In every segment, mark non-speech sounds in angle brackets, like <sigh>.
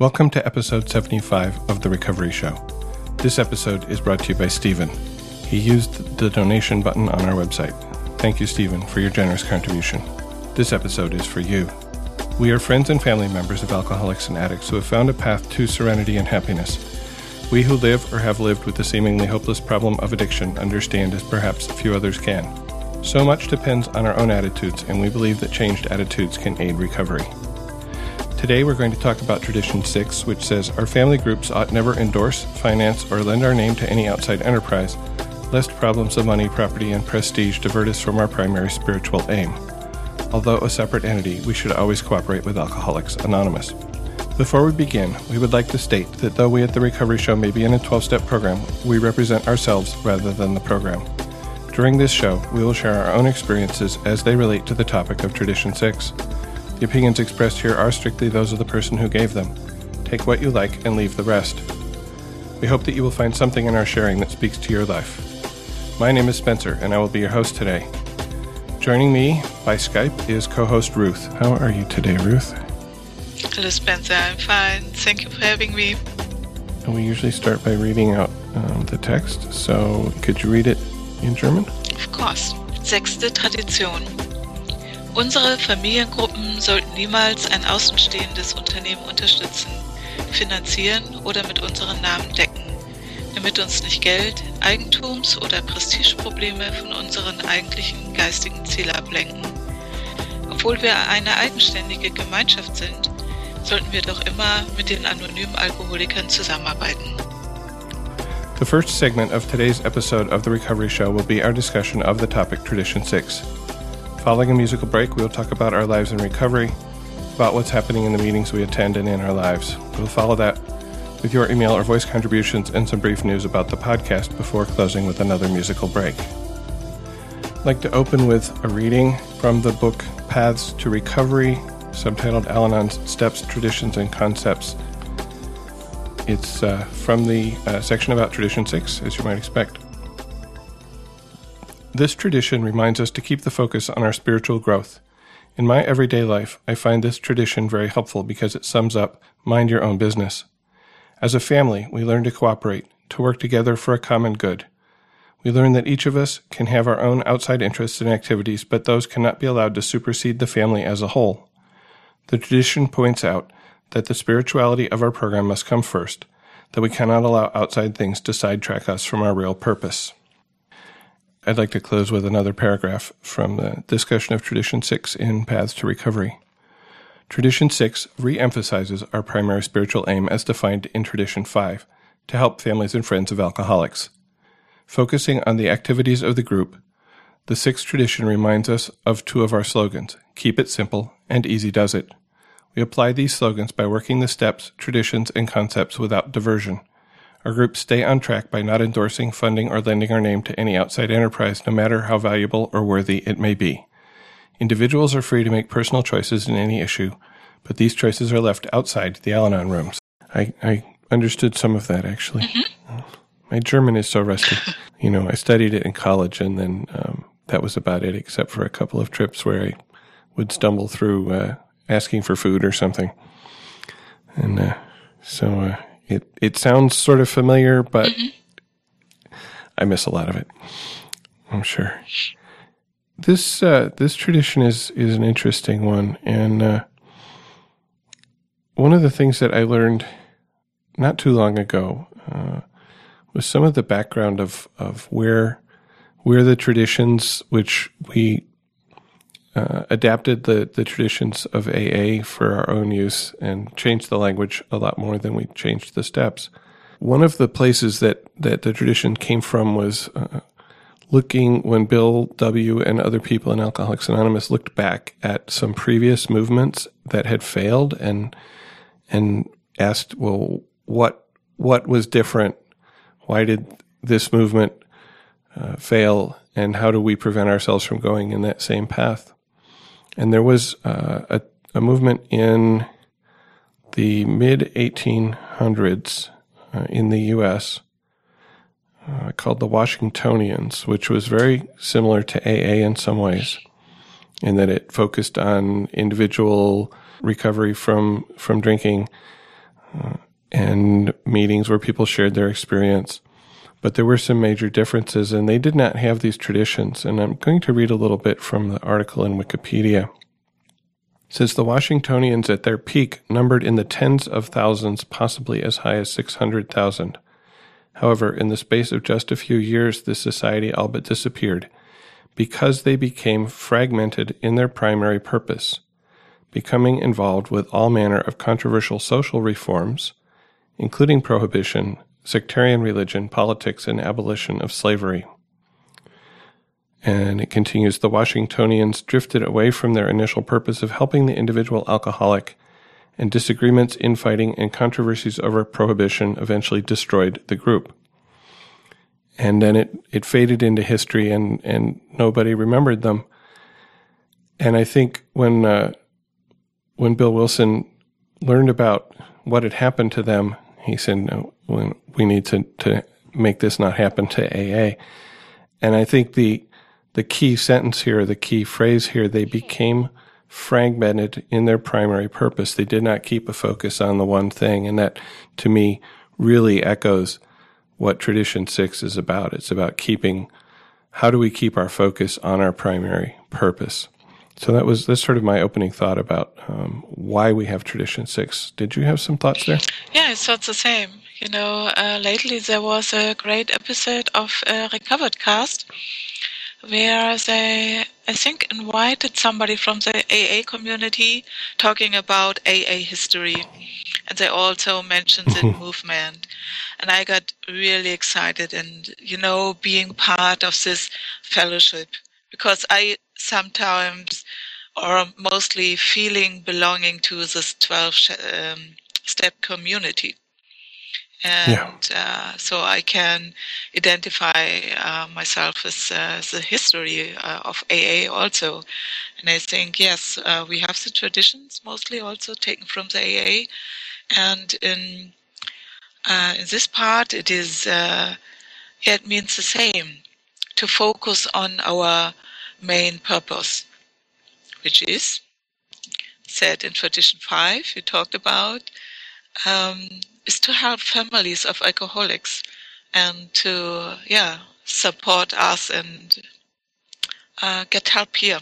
Welcome to episode 75 of The Recovery Show. This episode is brought to you by Stephen. He used the donation button on our website. Thank you, Stephen, for your generous contribution. This episode is for you. We are friends and family members of alcoholics and addicts who have found a path to serenity and happiness. We who live or have lived with the seemingly hopeless problem of addiction understand as perhaps few others can. So much depends on our own attitudes, and we believe that changed attitudes can aid recovery. Today we're going to talk about Tradition 6, which says our family groups ought never endorse, finance, or lend our name to any outside enterprise, lest problems of money, property, and prestige divert us from our primary spiritual aim. Although a separate entity, we should always cooperate with Alcoholics Anonymous. Before we begin, we would like to state that though we at the Recovery Show may be in a 12 step program, we represent ourselves rather than the program. During this show, we will share our own experiences as they relate to the topic of Tradition 6. The opinions expressed here are strictly those of the person who gave them. Take what you like and leave the rest. We hope that you will find something in our sharing that speaks to your life. My name is Spencer, and I will be your host today. Joining me by Skype is co host Ruth. How are you today, Ruth? Hello, Spencer. I'm fine. Thank you for having me. And we usually start by reading out um, the text, so could you read it in German? Of course. Sechste Tradition. Unsere Familiengruppen sollten niemals ein außenstehendes Unternehmen unterstützen, finanzieren oder mit unseren Namen decken, damit uns nicht Geld, Eigentums- oder Prestigeprobleme von unseren eigentlichen geistigen Zielen ablenken. Obwohl wir eine eigenständige Gemeinschaft sind, sollten wir doch immer mit den anonymen Alkoholikern zusammenarbeiten. The first segment of today's episode of The Recovery Show will be our discussion of the topic Tradition 6. Following a musical break, we will talk about our lives in recovery, about what's happening in the meetings we attend and in our lives. We'll follow that with your email or voice contributions and some brief news about the podcast before closing with another musical break. I'd like to open with a reading from the book Paths to Recovery, subtitled Al Anon's Steps, Traditions, and Concepts. It's uh, from the uh, section about Tradition 6, as you might expect. This tradition reminds us to keep the focus on our spiritual growth. In my everyday life, I find this tradition very helpful because it sums up mind your own business. As a family, we learn to cooperate, to work together for a common good. We learn that each of us can have our own outside interests and activities, but those cannot be allowed to supersede the family as a whole. The tradition points out that the spirituality of our program must come first, that we cannot allow outside things to sidetrack us from our real purpose. I'd like to close with another paragraph from the discussion of Tradition 6 in Paths to Recovery. Tradition 6 re emphasizes our primary spiritual aim as defined in Tradition 5 to help families and friends of alcoholics. Focusing on the activities of the group, the sixth tradition reminds us of two of our slogans Keep it simple and Easy does it. We apply these slogans by working the steps, traditions, and concepts without diversion. Our groups stay on track by not endorsing, funding, or lending our name to any outside enterprise, no matter how valuable or worthy it may be. Individuals are free to make personal choices in any issue, but these choices are left outside the Al Anon rooms. I, I understood some of that actually. Mm-hmm. My German is so rusty. you know, I studied it in college, and then um, that was about it, except for a couple of trips where I would stumble through uh, asking for food or something. And uh, so uh, it it sounds sort of familiar, but mm-hmm. I miss a lot of it. I'm sure. This uh, this tradition is is an interesting one, and uh, one of the things that I learned not too long ago uh, was some of the background of of where where the traditions which we uh, adapted the, the traditions of AA for our own use and changed the language a lot more than we changed the steps. One of the places that, that the tradition came from was uh, looking when Bill W. and other people in Alcoholics Anonymous looked back at some previous movements that had failed and and asked, well, what what was different? Why did this movement uh, fail? And how do we prevent ourselves from going in that same path? And there was uh, a, a, movement in the mid 1800s uh, in the U.S. Uh, called the Washingtonians, which was very similar to AA in some ways, in that it focused on individual recovery from from drinking, uh, and meetings where people shared their experience. But there were some major differences, and they did not have these traditions. And I'm going to read a little bit from the article in Wikipedia. Says the Washingtonians at their peak numbered in the tens of thousands, possibly as high as 600,000. However, in the space of just a few years, this society all but disappeared because they became fragmented in their primary purpose, becoming involved with all manner of controversial social reforms, including prohibition, sectarian religion, politics, and abolition of slavery. And it continues the Washingtonians drifted away from their initial purpose of helping the individual alcoholic, and disagreements, infighting, and controversies over prohibition eventually destroyed the group. And then it, it faded into history and, and nobody remembered them. And I think when, uh, when Bill Wilson learned about what had happened to them, he said, no, we need to, to make this not happen to AA. And I think the, the key sentence here, the key phrase here, they became fragmented in their primary purpose. They did not keep a focus on the one thing. And that to me really echoes what tradition six is about. It's about keeping, how do we keep our focus on our primary purpose? So that was that's sort of my opening thought about um, why we have tradition six. Did you have some thoughts there? Yeah, I it's the same. You know, uh, lately there was a great episode of uh, Recovered Cast where they, I think, invited somebody from the AA community talking about AA history. And they also mentioned the <laughs> movement. And I got really excited and, you know, being part of this fellowship because I sometimes or mostly feeling belonging to this 12 um, step community and yeah. uh, so I can identify uh, myself as uh, the history uh, of AA also. And I think yes, uh, we have the traditions mostly also taken from the AA, and in uh, in this part it is yeah, it means the same to focus on our main purpose, which is said in tradition five we talked about. Um, is to help families of alcoholics and to yeah support us and uh, get help here.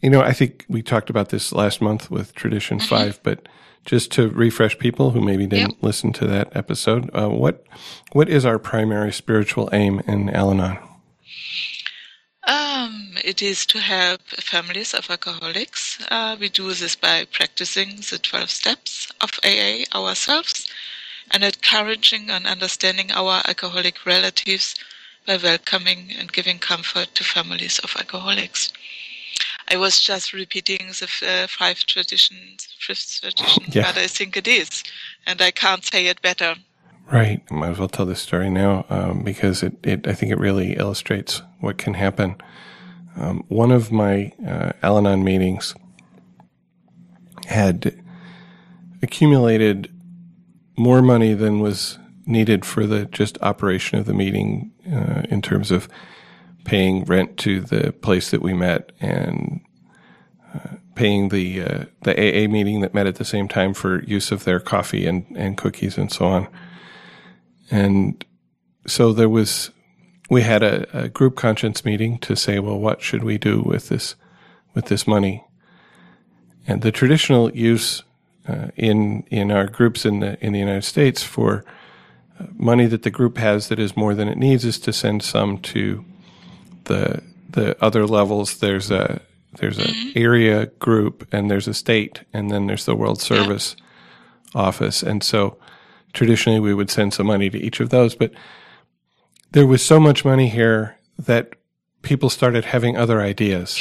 You know, I think we talked about this last month with Tradition mm-hmm. Five, but just to refresh people who maybe didn't yep. listen to that episode, uh, what what is our primary spiritual aim in Al-Anon? Um, it is to help families of alcoholics. Uh, we do this by practicing the 12 steps of AA ourselves and encouraging and understanding our alcoholic relatives by welcoming and giving comfort to families of alcoholics. I was just repeating the uh, five traditions, fifth tradition, yeah. but I think it is, and I can't say it better. Right. Might as well tell this story now um, because it, it, I think it really illustrates what can happen. Um, one of my uh, Al Anon meetings had accumulated more money than was needed for the just operation of the meeting uh, in terms of paying rent to the place that we met and uh, paying the uh, the AA meeting that met at the same time for use of their coffee and, and cookies and so on. And so there was, we had a, a group conscience meeting to say, well, what should we do with this, with this money? And the traditional use uh, in in our groups in the in the United States for uh, money that the group has that is more than it needs is to send some to the the other levels. There's a there's an mm-hmm. area group and there's a state and then there's the World Service yeah. office. And so traditionally we would send some money to each of those, but there was so much money here that people started having other ideas.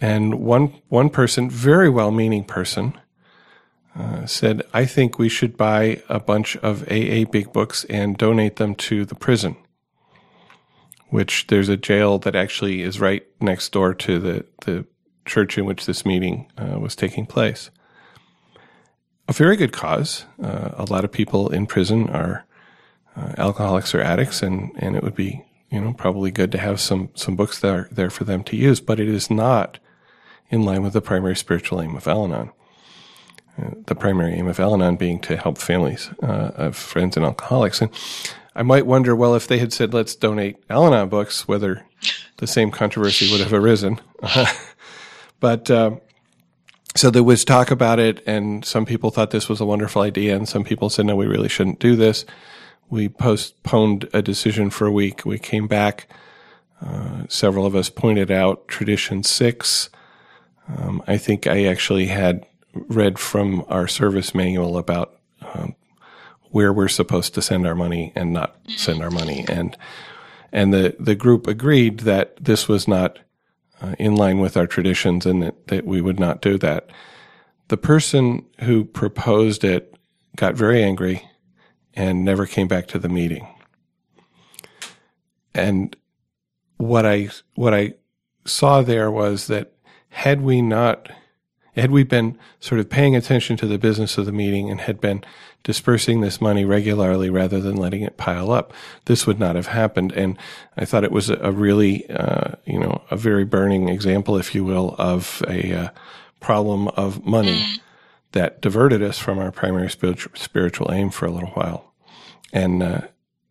And one, one person, very well meaning person, uh, said, I think we should buy a bunch of AA big books and donate them to the prison, which there's a jail that actually is right next door to the, the church in which this meeting uh, was taking place a very good cause. Uh, a lot of people in prison are uh, alcoholics or addicts, and, and it would be you know probably good to have some some books there there for them to use. But it is not in line with the primary spiritual aim of Al-Anon. Uh, the primary aim of Al Anon being to help families uh, of friends and alcoholics. And I might wonder, well, if they had said, let's donate Al Anon books, whether the same controversy would have arisen. <laughs> but uh, so there was talk about it, and some people thought this was a wonderful idea, and some people said, no, we really shouldn't do this. We postponed a decision for a week. We came back. Uh, several of us pointed out tradition six. Um, I think I actually had read from our service manual about um, where we're supposed to send our money and not send our money, and and the the group agreed that this was not uh, in line with our traditions and that, that we would not do that. The person who proposed it got very angry and never came back to the meeting. And what I what I saw there was that had we not had we been sort of paying attention to the business of the meeting and had been dispersing this money regularly rather than letting it pile up, this would not have happened. And I thought it was a, really, uh, you know, a very burning example, if you will, of a uh, problem of money that diverted us from our primary spiritual, spiritual aim for a little while. And, uh,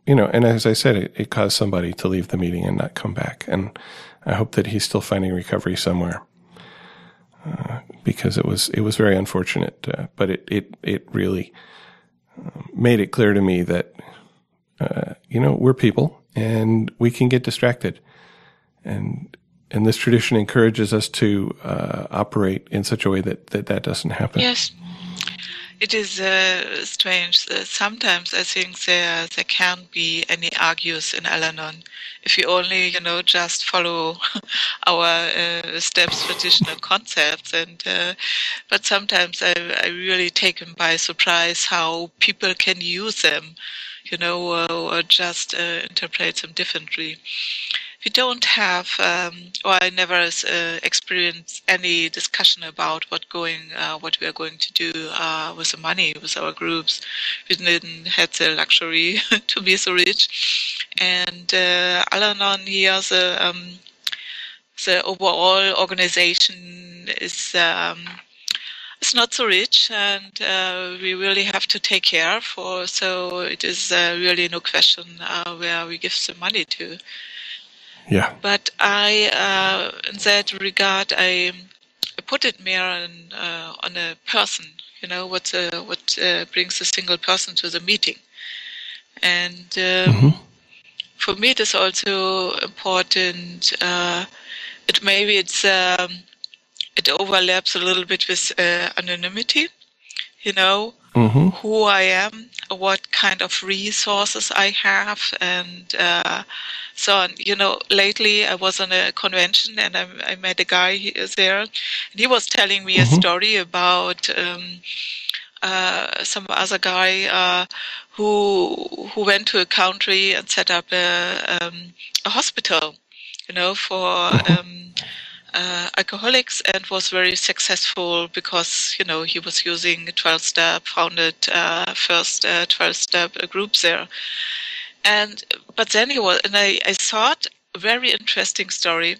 you know, and as I said, it, it caused somebody to leave the meeting and not come back. And I hope that he's still finding recovery somewhere. Because it was it was very unfortunate, uh, but it it it really uh, made it clear to me that uh, you know we're people and we can get distracted, and and this tradition encourages us to uh, operate in such a way that that, that doesn't happen. Yes it is uh, strange. Sometimes I think there there can't be any argues in Al-Anon if you only you know just follow <laughs> our uh, steps, traditional concepts, and uh, but sometimes I I really taken by surprise how people can use them, you know, or just uh, interpret them differently we don't have, um, or I never uh, experienced any discussion about what going, uh, what we are going to do uh, with the money with our groups. We didn't have the luxury <laughs> to be so rich, and uh, Al-Anon here, the um, the overall organization is. Um, it's not so rich, and uh, we really have to take care for. So it is uh, really no question uh, where we give the money to. Yeah. But I, uh, in that regard, I, I put it more on, uh, on a person. You know what uh, what uh, brings a single person to the meeting, and um, mm-hmm. for me it is also important. Uh, it maybe it's um, it overlaps a little bit with uh, anonymity. You know, mm-hmm. who I am, what kind of resources I have, and uh, so on. You know, lately I was on a convention and I, I met a guy there, and he was telling me mm-hmm. a story about. Um, uh, some other guy uh, who who went to a country and set up a, um, a hospital, you know, for mm-hmm. um, uh, alcoholics and was very successful because you know he was using 12 step founded uh, first uh, 12 step group there. And but then he was and I, I thought very interesting story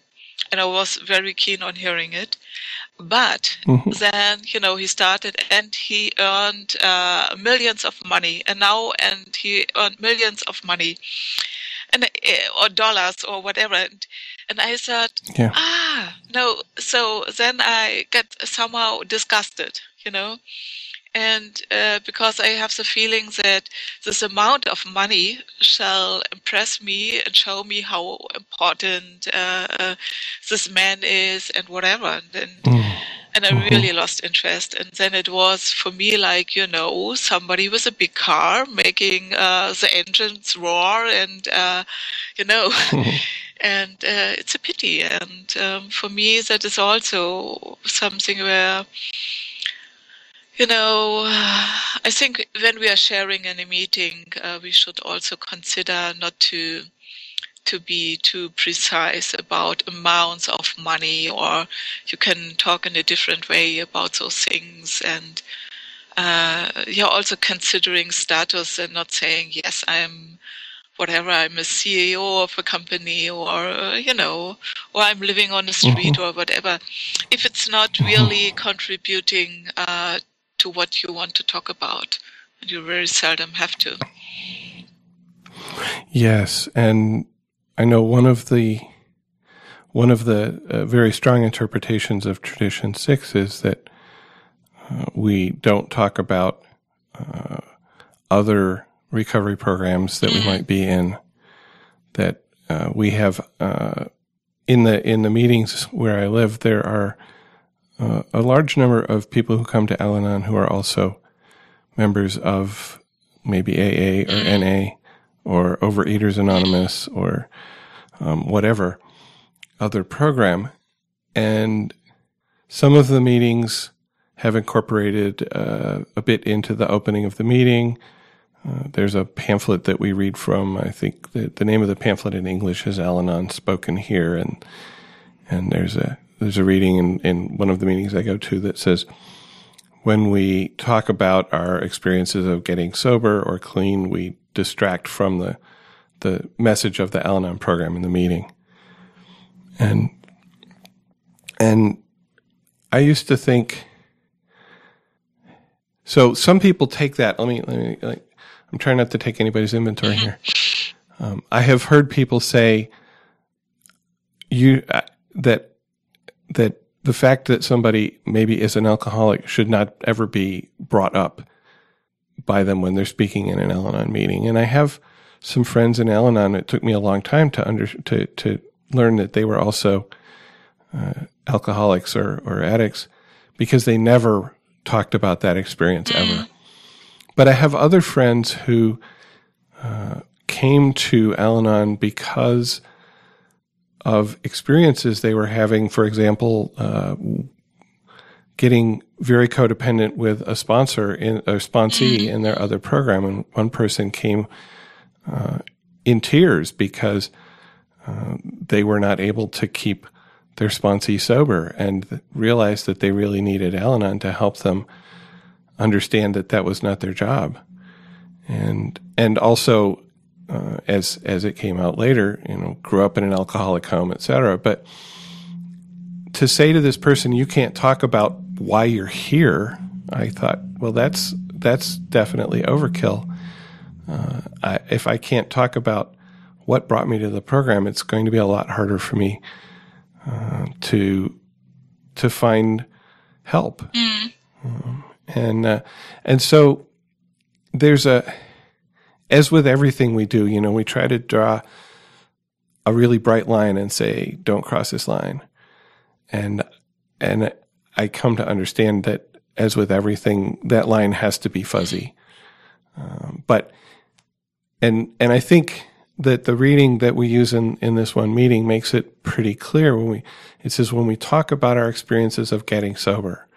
and I was very keen on hearing it. But mm-hmm. then you know he started and he earned uh, millions of money. And now and he earned millions of money and uh, or dollars or whatever and, and I thought, yeah. ah, no. So then I get somehow disgusted, you know, and uh, because I have the feeling that this amount of money shall impress me and show me how important uh, this man is and whatever, and then, mm. And I mm-hmm. really lost interest. And then it was for me like you know somebody with a big car making uh, the engines roar, and uh, you know. <laughs> and uh, it's a pity. And um, for me, that is also something where, you know, <sighs> I think when we are sharing in a meeting, uh, we should also consider not to to be too precise about amounts of money, or you can talk in a different way about those things and. Uh, you're also considering status and not saying yes i'm whatever i'm a ceo of a company or you know or i'm living on the street mm-hmm. or whatever if it's not mm-hmm. really contributing uh, to what you want to talk about. And you very seldom have to. Yes, and I know one of the one of the uh, very strong interpretations of tradition six is that uh, we don't talk about uh, other recovery programs that we mm-hmm. might be in. That uh, we have uh, in the in the meetings where I live, there are uh, a large number of people who come to Al-Anon who are also members of maybe AA or mm-hmm. NA or Overeaters Anonymous or um, whatever other program. And some of the meetings have incorporated uh, a bit into the opening of the meeting. Uh, there's a pamphlet that we read from. I think the, the name of the pamphlet in English is Al-Anon spoken here, and and there's a there's a reading in, in one of the meetings I go to that says, when we talk about our experiences of getting sober or clean, we distract from the the message of the Al-Anon program in the meeting. And and I used to think so some people take that. Let me, let me like, I'm trying not to take anybody's inventory mm-hmm. here. Um, I have heard people say you uh, that that the fact that somebody maybe is an alcoholic should not ever be brought up by them when they're speaking in an Al-Anon meeting. And I have some friends in Al-Anon. It took me a long time to under to to learn that they were also uh, alcoholics or or addicts because they never talked about that experience ever. Mm. But I have other friends who uh, came to Al-Anon because of experiences they were having, for example, uh, getting very codependent with a sponsor in a sponsee mm-hmm. in their other program. And one person came uh, in tears because uh, they were not able to keep their sponsee sober and realized that they really needed Al Anon to help them understand that that was not their job. And, and also uh, as as it came out later, you know, grew up in an alcoholic home, etc. But to say to this person, you can't talk about why you're here, I thought, well, that's that's definitely overkill. Uh, I, if I can't talk about what brought me to the program, it's going to be a lot harder for me uh, to to find help. Mm. Um, and uh, and so there's a as with everything we do, you know, we try to draw a really bright line and say, don't cross this line. And, and I come to understand that as with everything, that line has to be fuzzy. Um, but, and, and I think that the reading that we use in, in this one meeting makes it pretty clear when we, it says, when we talk about our experiences of getting sober,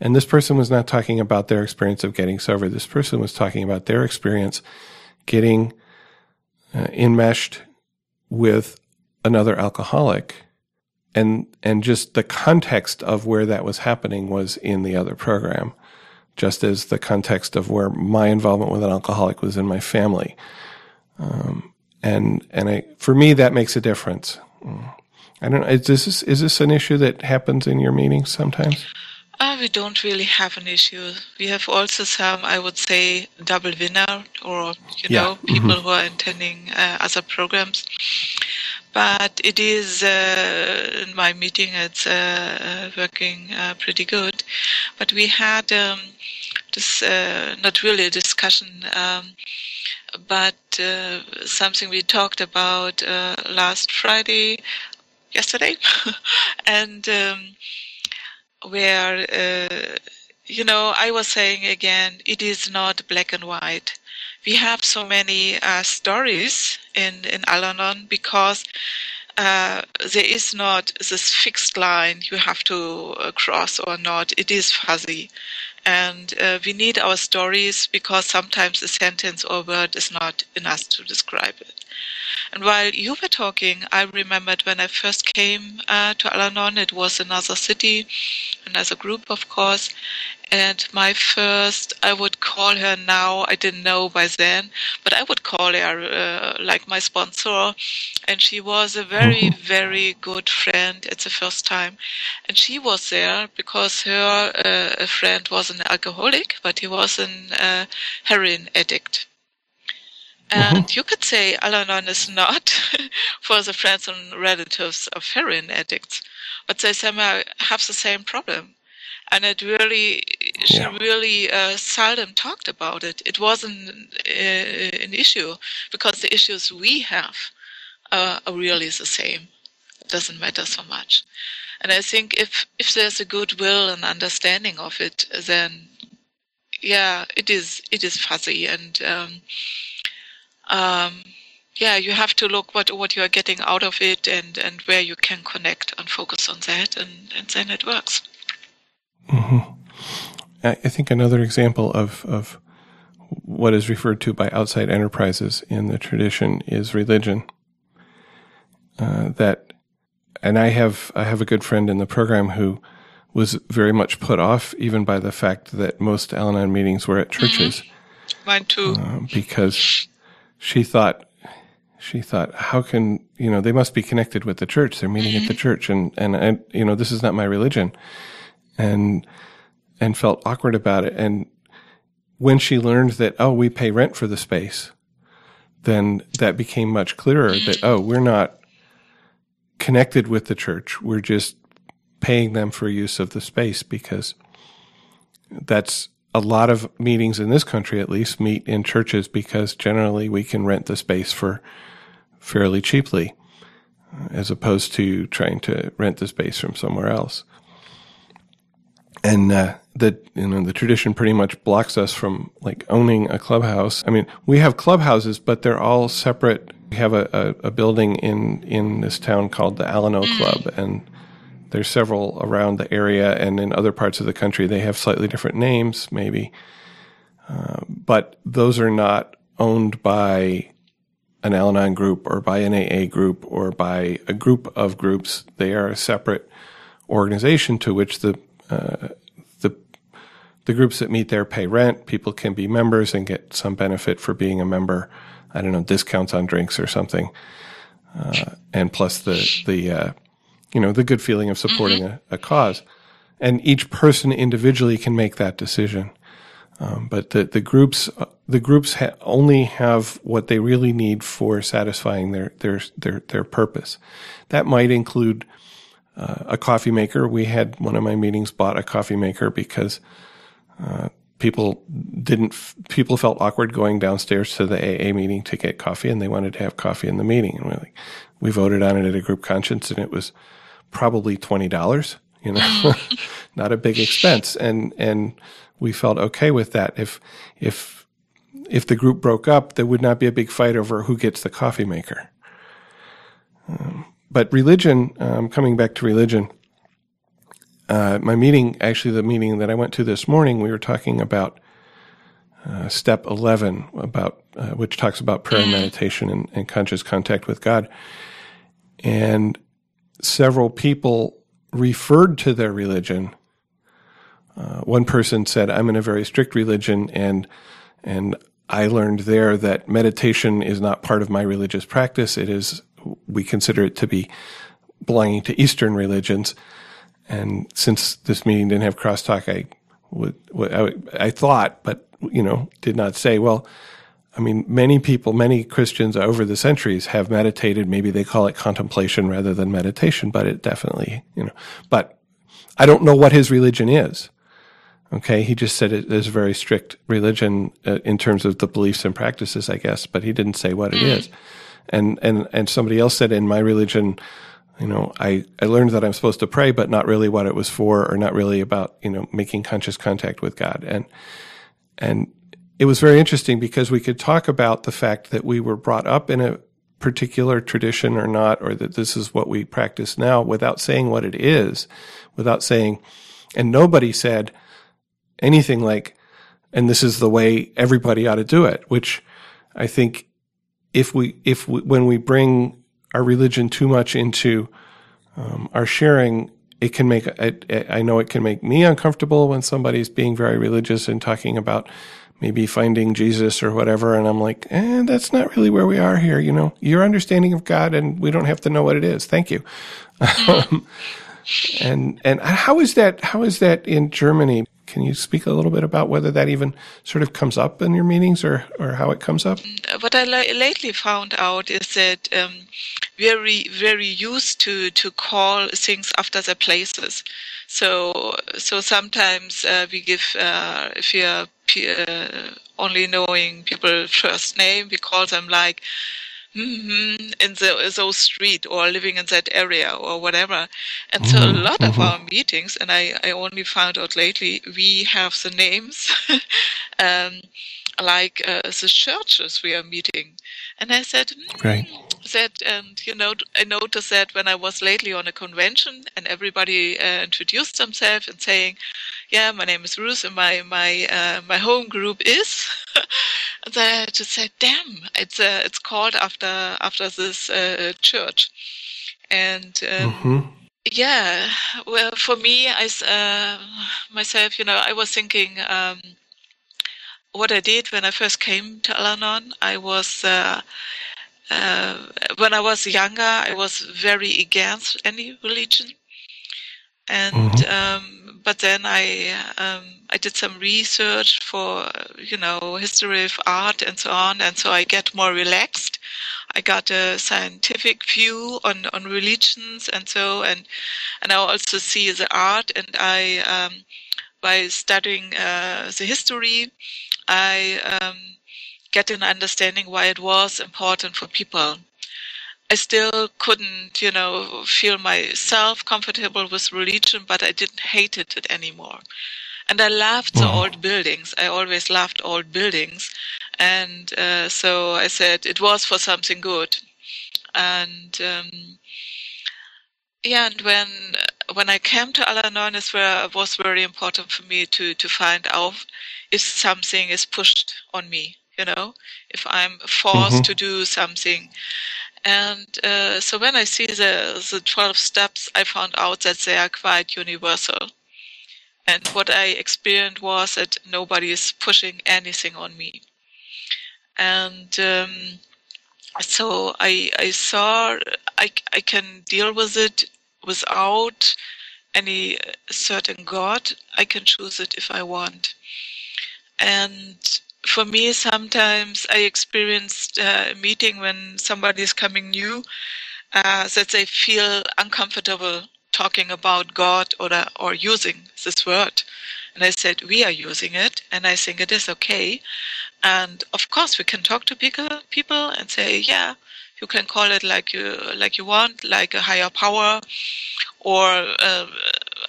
and this person was not talking about their experience of getting sober. This person was talking about their experience getting uh, enmeshed with another alcoholic and and just the context of where that was happening was in the other program just as the context of where my involvement with an alcoholic was in my family. Um, and and I, for me that makes a difference. I don't know is this is this an issue that happens in your meetings sometimes uh, we don't really have an issue. We have also some, I would say, double winner or, you yeah. know, people mm-hmm. who are attending uh, other programs. But it is, uh, in my meeting, it's uh, working uh, pretty good. But we had um, this, uh, not really a discussion, um, but something we talked about last Friday, yesterday. <laughs> and um, where uh, you know I was saying again, it is not black and white. We have so many uh, stories in in Al-Anon because uh, there is not this fixed line you have to uh, cross or not. It is fuzzy. And uh, we need our stories because sometimes a sentence or word is not enough to describe it. And while you were talking, I remembered when I first came uh, to Al Anon, it was another city, another group, of course. and my first, I would call her now, I didn't know by then, but I would call her uh, like my sponsor. And she was a very, mm-hmm. very good friend at the first time. And she was there because her uh, friend was an alcoholic, but he was a uh, heroin addict. And mm-hmm. you could say Al Anon is not <laughs> for the friends and relatives of heroin addicts, but they somehow have the same problem and it really she really uh, seldom talked about it. It wasn't uh, an issue because the issues we have uh, are really the same. It doesn't matter so much. And I think if if there's a goodwill and understanding of it, then yeah, it is it is fuzzy and um, um, yeah, you have to look what what you are getting out of it and and where you can connect and focus on that, and and then it works. Mm-hmm. I think another example of, of what is referred to by outside enterprises in the tradition is religion. Uh, that, and I have I have a good friend in the program who was very much put off even by the fact that most Al-Anon meetings were at mm-hmm. churches. Mm-hmm. Mine too. Uh, because she thought she thought, how can you know they must be connected with the church? They're meeting mm-hmm. at the mm-hmm. church, and and I, you know this is not my religion and and felt awkward about it. And when she learned that, oh, we pay rent for the space, then that became much clearer that, oh, we're not connected with the church. We're just paying them for use of the space because that's a lot of meetings in this country, at least, meet in churches because generally we can rent the space for fairly cheaply as opposed to trying to rent the space from somewhere else and uh, the you know the tradition pretty much blocks us from like owning a clubhouse. I mean, we have clubhouses, but they're all separate. We have a, a, a building in in this town called the Alano mm. Club, and there's several around the area, and in other parts of the country they have slightly different names, maybe. Uh, but those are not owned by an Al-Anon group or by an AA group or by a group of groups. They are a separate organization to which the uh, the the groups that meet there pay rent. People can be members and get some benefit for being a member. I don't know, discounts on drinks or something, uh, and plus the the uh, you know the good feeling of supporting mm-hmm. a, a, cause. And each person individually can make that decision. Um, but the the groups the groups ha- only have what they really need for satisfying their their their their purpose. That might include uh, a coffee maker. We had one of my meetings bought a coffee maker because uh, people didn't people felt awkward going downstairs to the AA meeting to get coffee, and they wanted to have coffee in the meeting. And we like we voted on it at a group conscience, and it was probably twenty dollars. You know, <laughs> not a big expense, and and we felt okay with that. If if if the group broke up, there would not be a big fight over who gets the coffee maker. Um, but religion, um, coming back to religion, uh, my meeting, actually, the meeting that I went to this morning, we were talking about uh, step 11, about uh, which talks about prayer and mm. meditation and, and, conscious contact with God. And several people referred to their religion. Uh, one person said, I'm in a very strict religion, and and I learned there that meditation is not part of my religious practice. It is we consider it to be belonging to Eastern religions. And since this meeting didn't have crosstalk, I would, I, I thought, but you know, did not say. Well, I mean, many people, many Christians over the centuries have meditated. Maybe they call it contemplation rather than meditation, but it definitely, you know, but I don't know what his religion is. Okay. He just said it is a very strict religion uh, in terms of the beliefs and practices, I guess, but he didn't say what it is and and and somebody else said in my religion you know i i learned that i'm supposed to pray but not really what it was for or not really about you know making conscious contact with god and and it was very interesting because we could talk about the fact that we were brought up in a particular tradition or not or that this is what we practice now without saying what it is without saying and nobody said anything like and this is the way everybody ought to do it which i think if we if we, when we bring our religion too much into um, our sharing, it can make I, I know it can make me uncomfortable when somebody's being very religious and talking about maybe finding Jesus or whatever. And I'm like, eh, that's not really where we are here. You know, your understanding of God, and we don't have to know what it is. Thank you. Um, <laughs> and and how is that? How is that in Germany? Can you speak a little bit about whether that even sort of comes up in your meetings or, or how it comes up? What I lately found out is that um, very very used to to call things after their places. So so sometimes uh, we give uh, if uh, only knowing people first name, we call them like mm-hmm, in the those street or living in that area or whatever. And so mm-hmm. a lot of mm-hmm. our meetings, and I, I only found out lately, we have the names <laughs> um, like uh, the churches we are meeting. And I said, mm, right. That and you know I noticed that when I was lately on a convention and everybody uh, introduced themselves and saying, "Yeah, my name is Ruth and my my uh, my home group is," <laughs> and then I just said, "Damn, it's uh, it's called after after this uh, church," and. Um, mm-hmm. Yeah, well, for me, I uh, myself, you know, I was thinking um, what I did when I first came to Al-Anon. I was uh, when I was younger, I was very against any religion, and mm-hmm. um, but then I um, I did some research for you know history of art and so on, and so I get more relaxed. I got a scientific view on, on religions and so and and I also see the art and I um, by studying uh, the history I um, get an understanding why it was important for people. I still couldn't, you know, feel myself comfortable with religion, but I didn't hate it anymore. And I loved the old buildings. I always loved old buildings. And uh, so I said it was for something good. And um, yeah, and when when I came to Al-Anon, it was very important for me to to find out if something is pushed on me you know, if I'm forced mm-hmm. to do something. And uh, so when I see the, the 12 steps, I found out that they are quite universal. And what I experienced was that nobody is pushing anything on me. And um, so I, I saw I, I can deal with it without any certain God. I can choose it if I want. And for me, sometimes I experienced uh, a meeting when somebody is coming new uh, that they feel uncomfortable talking about God or or using this word. And I said we are using it, and I think it is okay. And of course, we can talk to people people and say, yeah, you can call it like you like you want, like a higher power, or uh,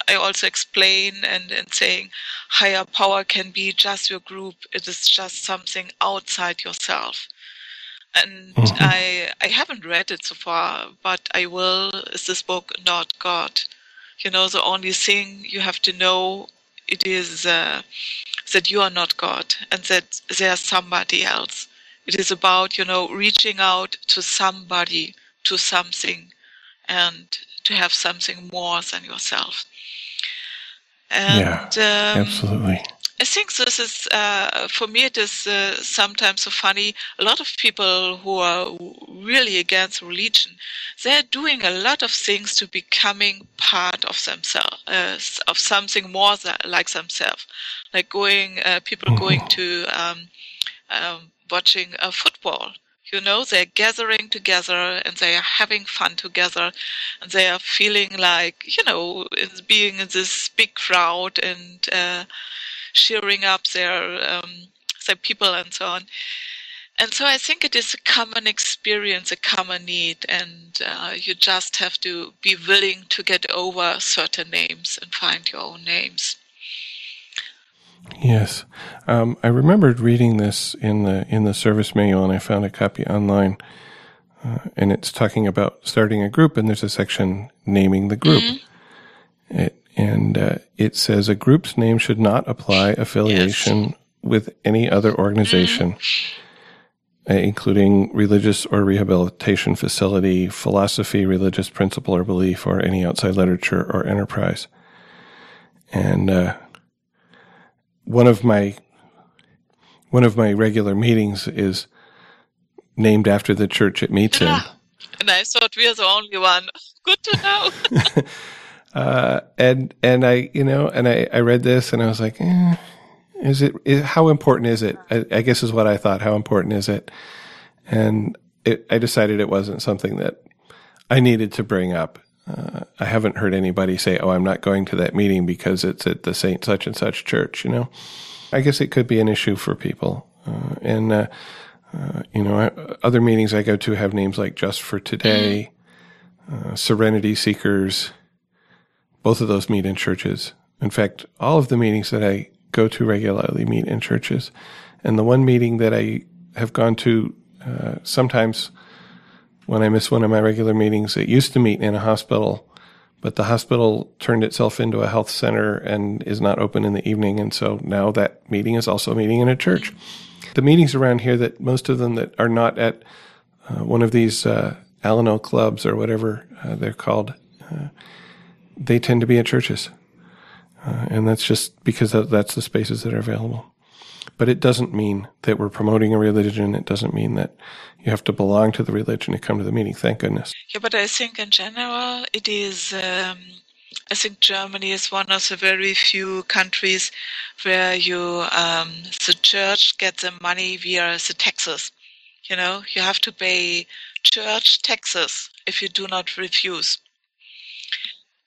I also explain and, and saying higher power can be just your group. It is just something outside yourself. And mm-hmm. I I haven't read it so far, but I will. Is this book not God? You know, the only thing you have to know it is uh, that you are not God and that there's somebody else. It is about you know reaching out to somebody, to something, and to have something more than yourself. And, yeah, um, absolutely. I think this is, uh, for me, it is uh, sometimes so funny. A lot of people who are really against religion, they're doing a lot of things to becoming part of themselves, uh, of something more that, like themselves. Like going, uh, people mm-hmm. going to um, um, watching a football you know they're gathering together and they are having fun together and they are feeling like you know being in this big crowd and uh, cheering up their um, their people and so on and so I think it is a common experience, a common need, and uh, you just have to be willing to get over certain names and find your own names. Yes, um, I remembered reading this in the in the service manual, and I found a copy online. Uh, and it's talking about starting a group, and there's a section naming the group. Mm-hmm. It, and uh, it says a group's name should not apply affiliation yes. with any other organization. Mm-hmm. uh, including religious or rehabilitation facility, philosophy, religious principle or belief, or any outside literature or enterprise. And uh, one of my one of my regular meetings is named after the church it meets in. And I thought we are the only one. Good to know. <laughs> <laughs> uh, and and I you know and I, I read this and I was like, eh, is it is, how important is it? I, I, guess is what I thought. How important is it? And it, I decided it wasn't something that I needed to bring up. Uh, I haven't heard anybody say, "Oh, I'm not going to that meeting because it's at the Saint such and such church." You know, I guess it could be an issue for people, uh, and uh, uh you know, other meetings I go to have names like Just for Today, uh, Serenity Seekers. Both of those meet in churches. In fact, all of the meetings that I go to regularly meet in churches, and the one meeting that I have gone to uh, sometimes when I miss one of my regular meetings. It used to meet in a hospital, but the hospital turned itself into a health center and is not open in the evening. And so now that meeting is also meeting in a church. The meetings around here that most of them that are not at uh, one of these uh, Alano clubs or whatever uh, they're called, uh, they tend to be at churches. Uh, and that's just because that's the spaces that are available. But it doesn't mean that we're promoting a religion. It doesn't mean that you have to belong to the religion to come to the meeting. Thank goodness. Yeah, but I think in general, it is. Um, I think Germany is one of the very few countries where you um, the church gets the money via the taxes. You know, you have to pay church taxes if you do not refuse.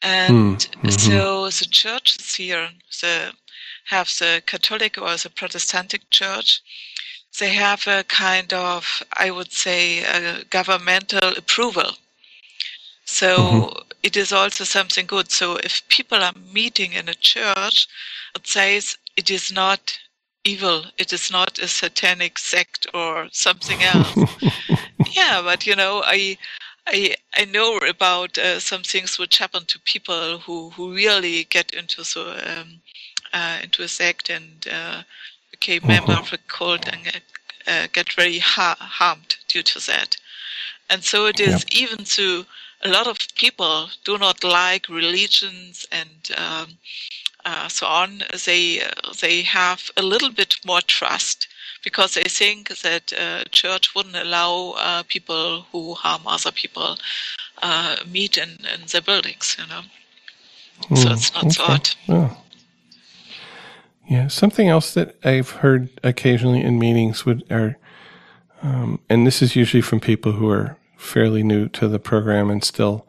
And mm-hmm. so the churches here, the have the Catholic or the Protestant church, they have a kind of, I would say, a governmental approval. So mm-hmm. it is also something good. So if people are meeting in a church, it says it is not evil. It is not a satanic sect or something else. <laughs> yeah, but you know, I I I know about uh, some things which happen to people who who really get into the um, uh, into a sect and uh, became mm-hmm. member of a cult and get, uh, get very ha- harmed due to that. And so it is yeah. even to a lot of people do not like religions and um, uh, so on. They uh, they have a little bit more trust because they think that uh, church wouldn't allow uh, people who harm other people uh, meet in, in their buildings, you know. Mm, so it's not okay. so odd. Oh. Yeah, something else that I've heard occasionally in meetings would are, um, and this is usually from people who are fairly new to the program and still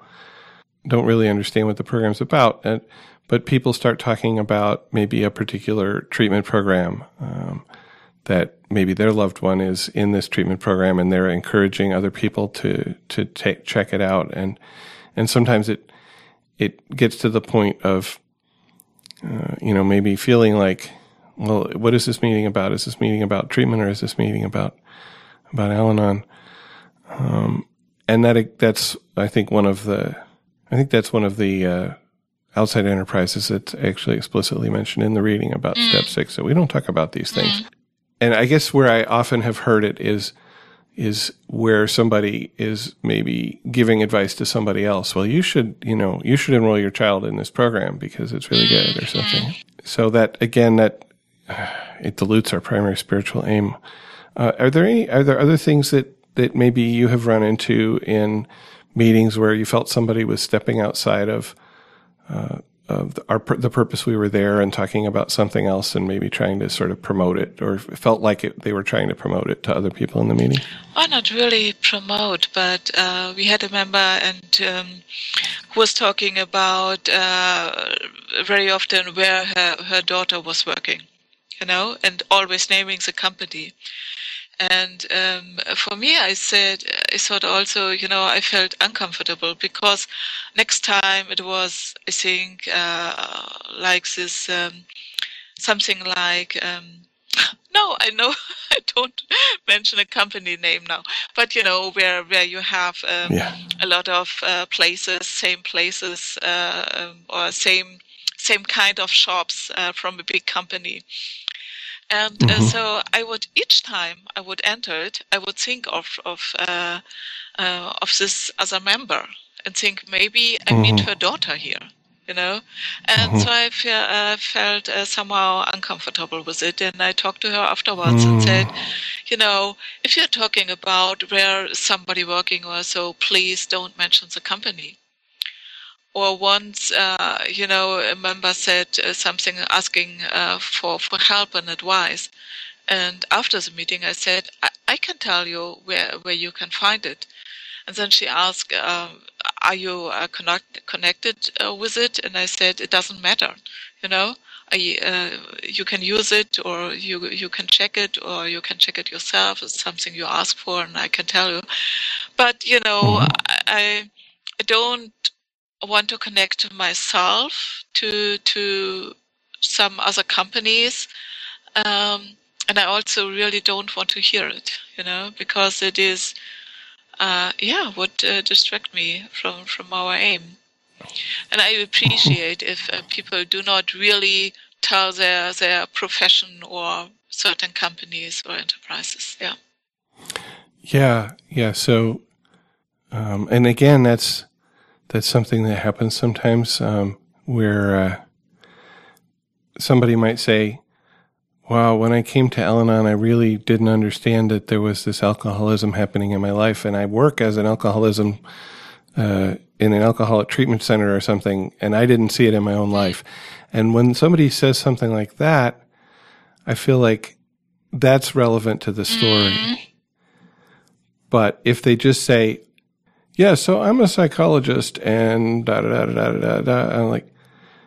don't really understand what the program's about. And, but people start talking about maybe a particular treatment program um, that maybe their loved one is in this treatment program, and they're encouraging other people to to take, check it out. And and sometimes it it gets to the point of uh, you know, maybe feeling like, well, what is this meeting about? Is this meeting about treatment or is this meeting about, about Al-Anon? Um, and that, that's, I think one of the, I think that's one of the, uh, outside enterprises that's actually explicitly mentioned in the reading about mm. step six. So we don't talk about these things. Mm. And I guess where I often have heard it is, is where somebody is maybe giving advice to somebody else. Well, you should, you know, you should enroll your child in this program because it's really good or something. So that again, that <sighs> it dilutes our primary spiritual aim. Uh, are there any, are there other things that, that maybe you have run into in meetings where you felt somebody was stepping outside of, uh, the, our the purpose we were there and talking about something else and maybe trying to sort of promote it or felt like it, they were trying to promote it to other people in the meeting. Oh not really promote but uh, we had a member and um, who was talking about uh, very often where her, her daughter was working you know and always naming the company and um, for me, I said, I thought also, you know, I felt uncomfortable because next time it was, I think, uh, like this, um, something like, um, <laughs> no, I know <laughs> I don't <laughs> mention a company name now, but you know, where, where you have um, yeah. a lot of uh, places, same places, uh, um, or same, same kind of shops uh, from a big company And uh, so I would each time I would enter it, I would think of of uh, uh, of this other member and think maybe I meet her daughter here, you know. And so I fe- uh, felt uh, somehow uncomfortable with it, and I talked to her afterwards and said, you know, if you're talking about where somebody working or so, please don't mention the company or once, uh, you know, a member said uh, something asking uh, for, for help and advice. And after the meeting, I said, I, I can tell you where, where you can find it. And then she asked, um, Are you uh, connect, connected uh, with it? And I said, It doesn't matter. You know, I, uh, you can use it or you, you can check it or you can check it yourself. It's something you ask for, and I can tell you. But, you know, Mhm. I, I don't want to connect myself to to some other companies um, and i also really don't want to hear it you know because it is uh, yeah would uh, distract me from from our aim and i appreciate if uh, people do not really tell their their profession or certain companies or enterprises yeah Yeah, yeah. So, um, and again, that's that's something that happens sometimes, um, where uh, somebody might say, "Wow, when I came to Al-Anon, I really didn't understand that there was this alcoholism happening in my life, and I work as an alcoholism uh, in an alcoholic treatment center or something, and I didn't see it in my own life." And when somebody says something like that, I feel like that's relevant to the story. But if they just say, "Yeah, so I'm a psychologist," and da da da da da da, I'm like,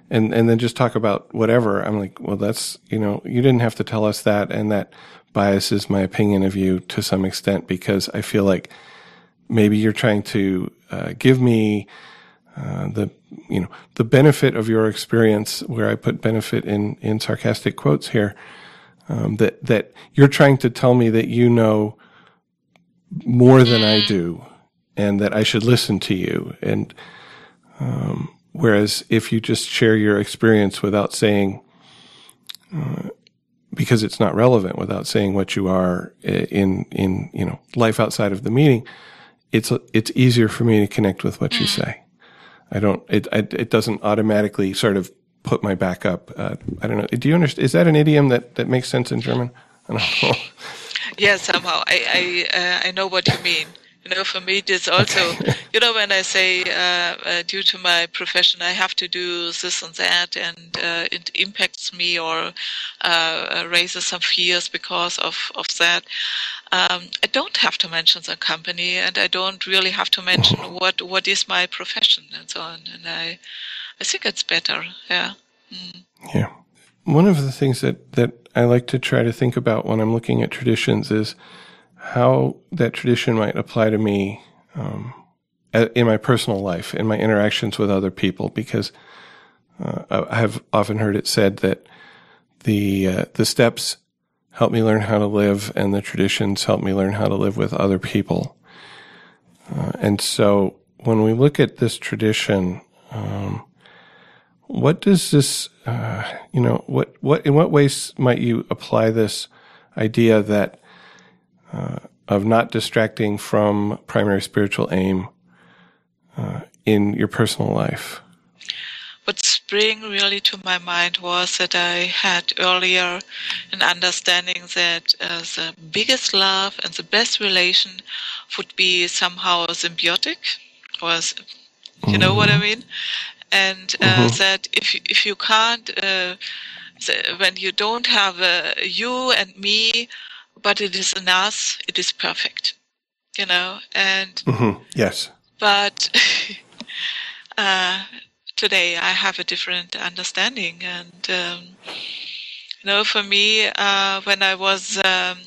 and and then just talk about whatever, I'm like, well, that's you know, you didn't have to tell us that, and that biases my opinion of you to some extent because I feel like maybe you're trying to uh, give me uh, the you know the benefit of your experience, where I put benefit in in sarcastic quotes here. Um, that that you're trying to tell me that you know more than I do, and that I should listen to you. And um, whereas if you just share your experience without saying, uh, because it's not relevant, without saying what you are in in you know life outside of the meeting, it's it's easier for me to connect with what you say. I don't. It I, it doesn't automatically sort of put my back up. Uh, I don't know. Do you understand? Is that an idiom that that makes sense in German? I don't know. <laughs> yeah somehow i i uh, i know what you mean know for me it is also you know when i say uh, uh, due to my profession i have to do this and that and uh, it impacts me or uh, raises some fears because of of that um, i don't have to mention the company and i don't really have to mention what what is my profession and so on and i i think it's better yeah mm. Yeah. One of the things that, that I like to try to think about when I'm looking at traditions is how that tradition might apply to me um, in my personal life, in my interactions with other people, because uh, I have often heard it said that the uh, the steps help me learn how to live, and the traditions help me learn how to live with other people. Uh, and so, when we look at this tradition, um, what does this, uh, you know, what, what, in what ways might you apply this idea that, uh, of not distracting from primary spiritual aim, uh, in your personal life? what sprang really to my mind was that I had earlier an understanding that uh, the biggest love and the best relation would be somehow symbiotic, or you know what I mean, and uh, that if you, if you can't, uh, when you don't have uh, you and me, but it is an us, it is perfect, you know, and hmm Yes. but <laughs> uh, today I have a different understanding, and um, you know, for me, uh, when I was um,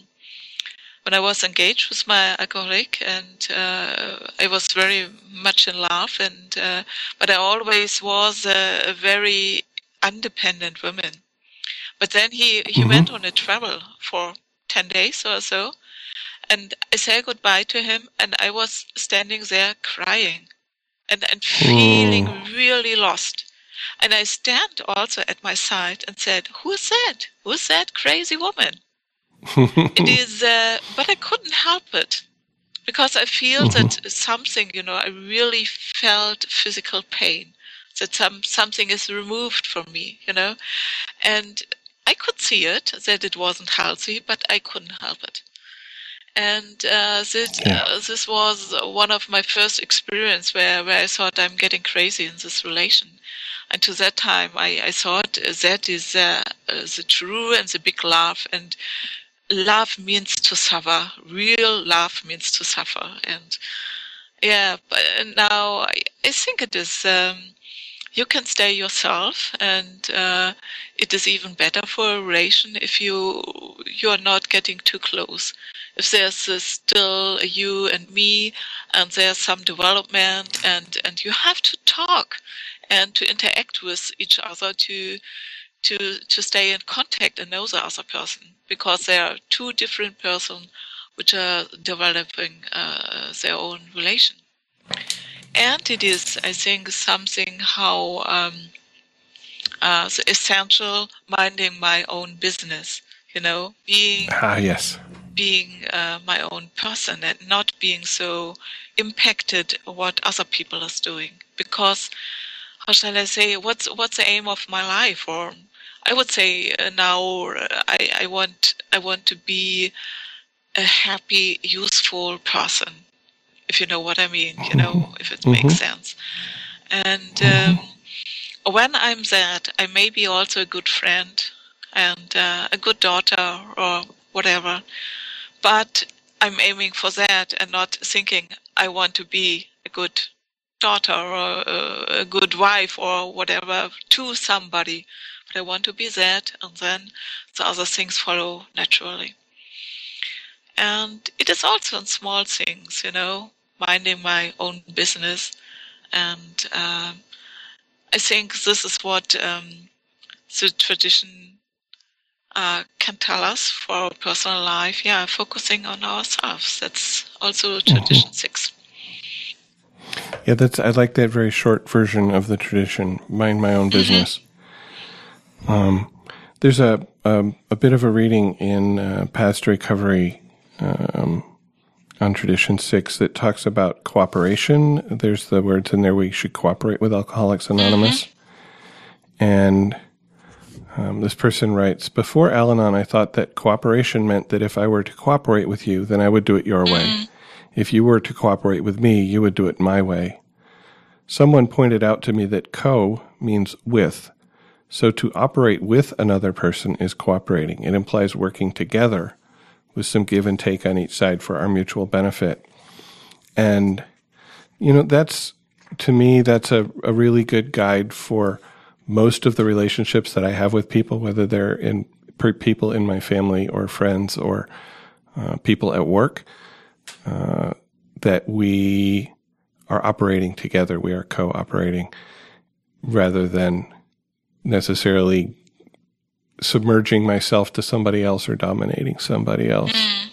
when I was engaged with my alcoholic, and uh, I was very much in love, and uh, but I always was a, a very independent woman. But then he he went on a travel for ten days or so, and I said goodbye to him, and I was standing there crying and, and feeling really lost. And I stand also at my side and said, Who is that? Who is that crazy woman? it <laughs> is, uh, but I couldn't help it because I feel mm-hmm. that something, you know, I really felt physical pain, that some something is removed from me, you know, and I could see it that it wasn't healthy, but I couldn't help it. And uh, this yeah. uh, this was one of my first experience where, where I thought I'm getting crazy in this relation. And to that time, I, I thought that is uh, the true and the big love. And love means to suffer. Real love means to suffer. And yeah, but now I, I think it is. Um, you can stay yourself, and uh, it is even better for a relation if you you are not getting too close. If there's still you and me, and there's some development, and and you have to talk and to interact with each other to to to stay in contact and know the other person because there are two different persons which are developing uh, their own relation and it is i think something how um, uh, essential minding my own business you know being ah yes. being uh, my own person and not being so impacted what other people are doing. Because how shall I say, what's what's the aim of my life? Or I would say uh, now I, I want I want to be a happy, useful person, if you know what I mean. You know, mm-hmm. if it mm-hmm. makes sense. And um, when I'm that, I may be also a good friend and uh, a good daughter or whatever. But I'm aiming for that and not thinking I want to be a good daughter or a, a good wife or whatever to somebody. But I want to be that, and then the other things follow naturally. And it is also in small things, you know, minding my own business. And uh, I think this is what um, the tradition uh, can tell us for our personal life. Yeah, focusing on ourselves. That's also tradition mm-hmm. six. Yeah, that's I like that very short version of the tradition. Mind my own mm-hmm. business. Mm-hmm. Um, there's a, a, a bit of a reading in uh, Past Recovery um, on Tradition Six that talks about cooperation. There's the words in there we should cooperate with Alcoholics Anonymous, mm-hmm. and um, this person writes Before Al Anon, I thought that cooperation meant that if I were to cooperate with you, then I would do it your way. Mm-hmm. If you were to cooperate with me, you would do it my way. Someone pointed out to me that co means with. So to operate with another person is cooperating. It implies working together with some give and take on each side for our mutual benefit. And, you know, that's, to me, that's a, a really good guide for most of the relationships that I have with people, whether they're in people in my family or friends or uh, people at work uh, that we are operating together, we are cooperating rather than necessarily submerging myself to somebody else or dominating somebody else. Mm.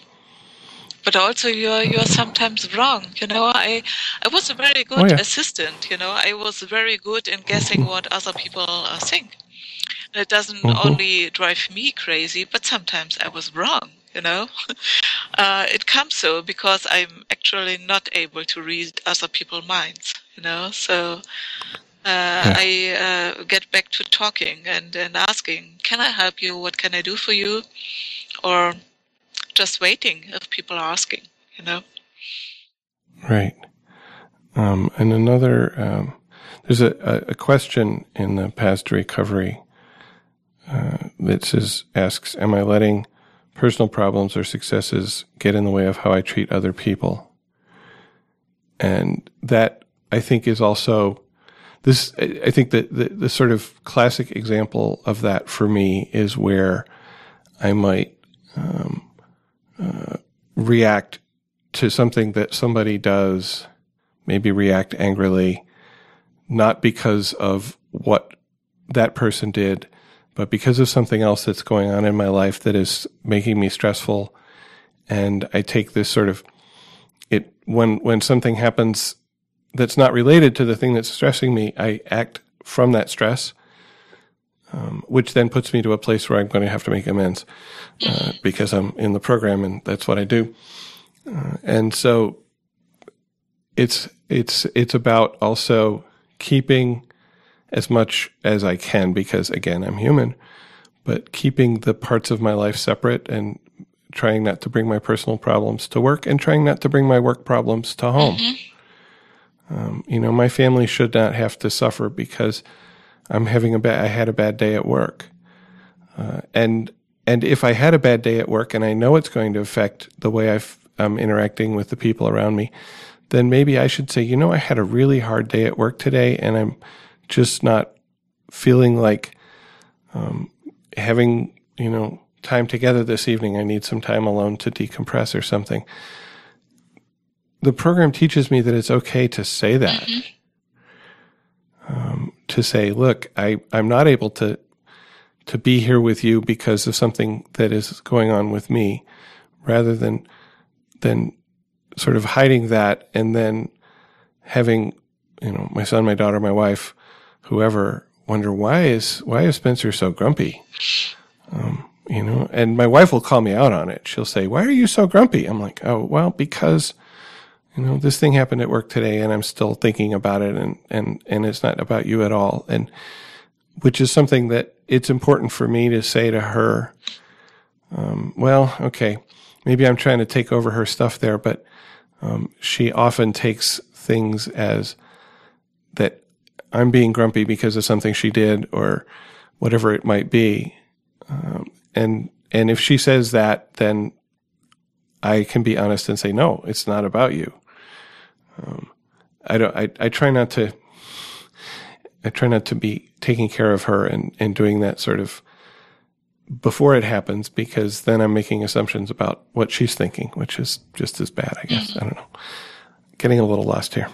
But also, you're you're sometimes wrong. You know, I I was a very good oh, yeah. assistant. You know, I was very good in guessing what other people uh, think. And it doesn't mm-hmm. only drive me crazy, but sometimes I was wrong you know <laughs> uh, it comes so because i'm actually not able to read other people's minds you know so yeah. I uh, get back to talking and, and asking, can I help you? What can I do for you? Or just waiting if people are asking, you know? Right. Um, and another, um, there's a, a, question in the past recovery uh, that says, asks, am I letting personal problems or successes get in the way of how I treat other people. And that I think is also this. I think that the, the sort of classic example of that for me is where I might um, uh, react to something that somebody does, maybe react angrily, not because of what that person did, but because of something else that's going on in my life that is making me stressful, and I take this sort of it when when something happens that's not related to the thing that's stressing me, I act from that stress, um, which then puts me to a place where I'm going to have to make amends uh, because I'm in the program and that's what I do. Uh, and so it's it's it's about also keeping as much as I can because again I'm human, but keeping the parts of my life separate and trying not to bring my personal problems to work and trying not to bring my work problems to home. Mm-hmm. Um, you know, my family should not have to suffer because I'm having a bad. I had a bad day at work, uh, and and if I had a bad day at work and I know it's going to affect the way i am interacting with the people around me, then maybe I should say, you know, I had a really hard day at work today, and I'm just not feeling like um, having you know time together this evening. I need some time alone to decompress or something. The program teaches me that it's okay to say that. Mm-hmm. Um, to say, look, I, I'm not able to to be here with you because of something that is going on with me, rather than than sort of hiding that and then having, you know, my son, my daughter, my wife, whoever wonder why is why is Spencer so grumpy? Um, you know, and my wife will call me out on it. She'll say, "Why are you so grumpy?" I'm like, "Oh, well, because you know this thing happened at work today, and I'm still thinking about it, and and and it's not about you at all." And which is something that it's important for me to say to her. Um, well, okay, maybe I'm trying to take over her stuff there, but um, she often takes things as that I'm being grumpy because of something she did or whatever it might be. Um, and and if she says that, then I can be honest and say, no, it's not about you. Um, I don't. I, I try not to. I try not to be taking care of her and and doing that sort of before it happens because then I'm making assumptions about what she's thinking, which is just as bad, I guess. Mm-hmm. I don't know. Getting a little lost here.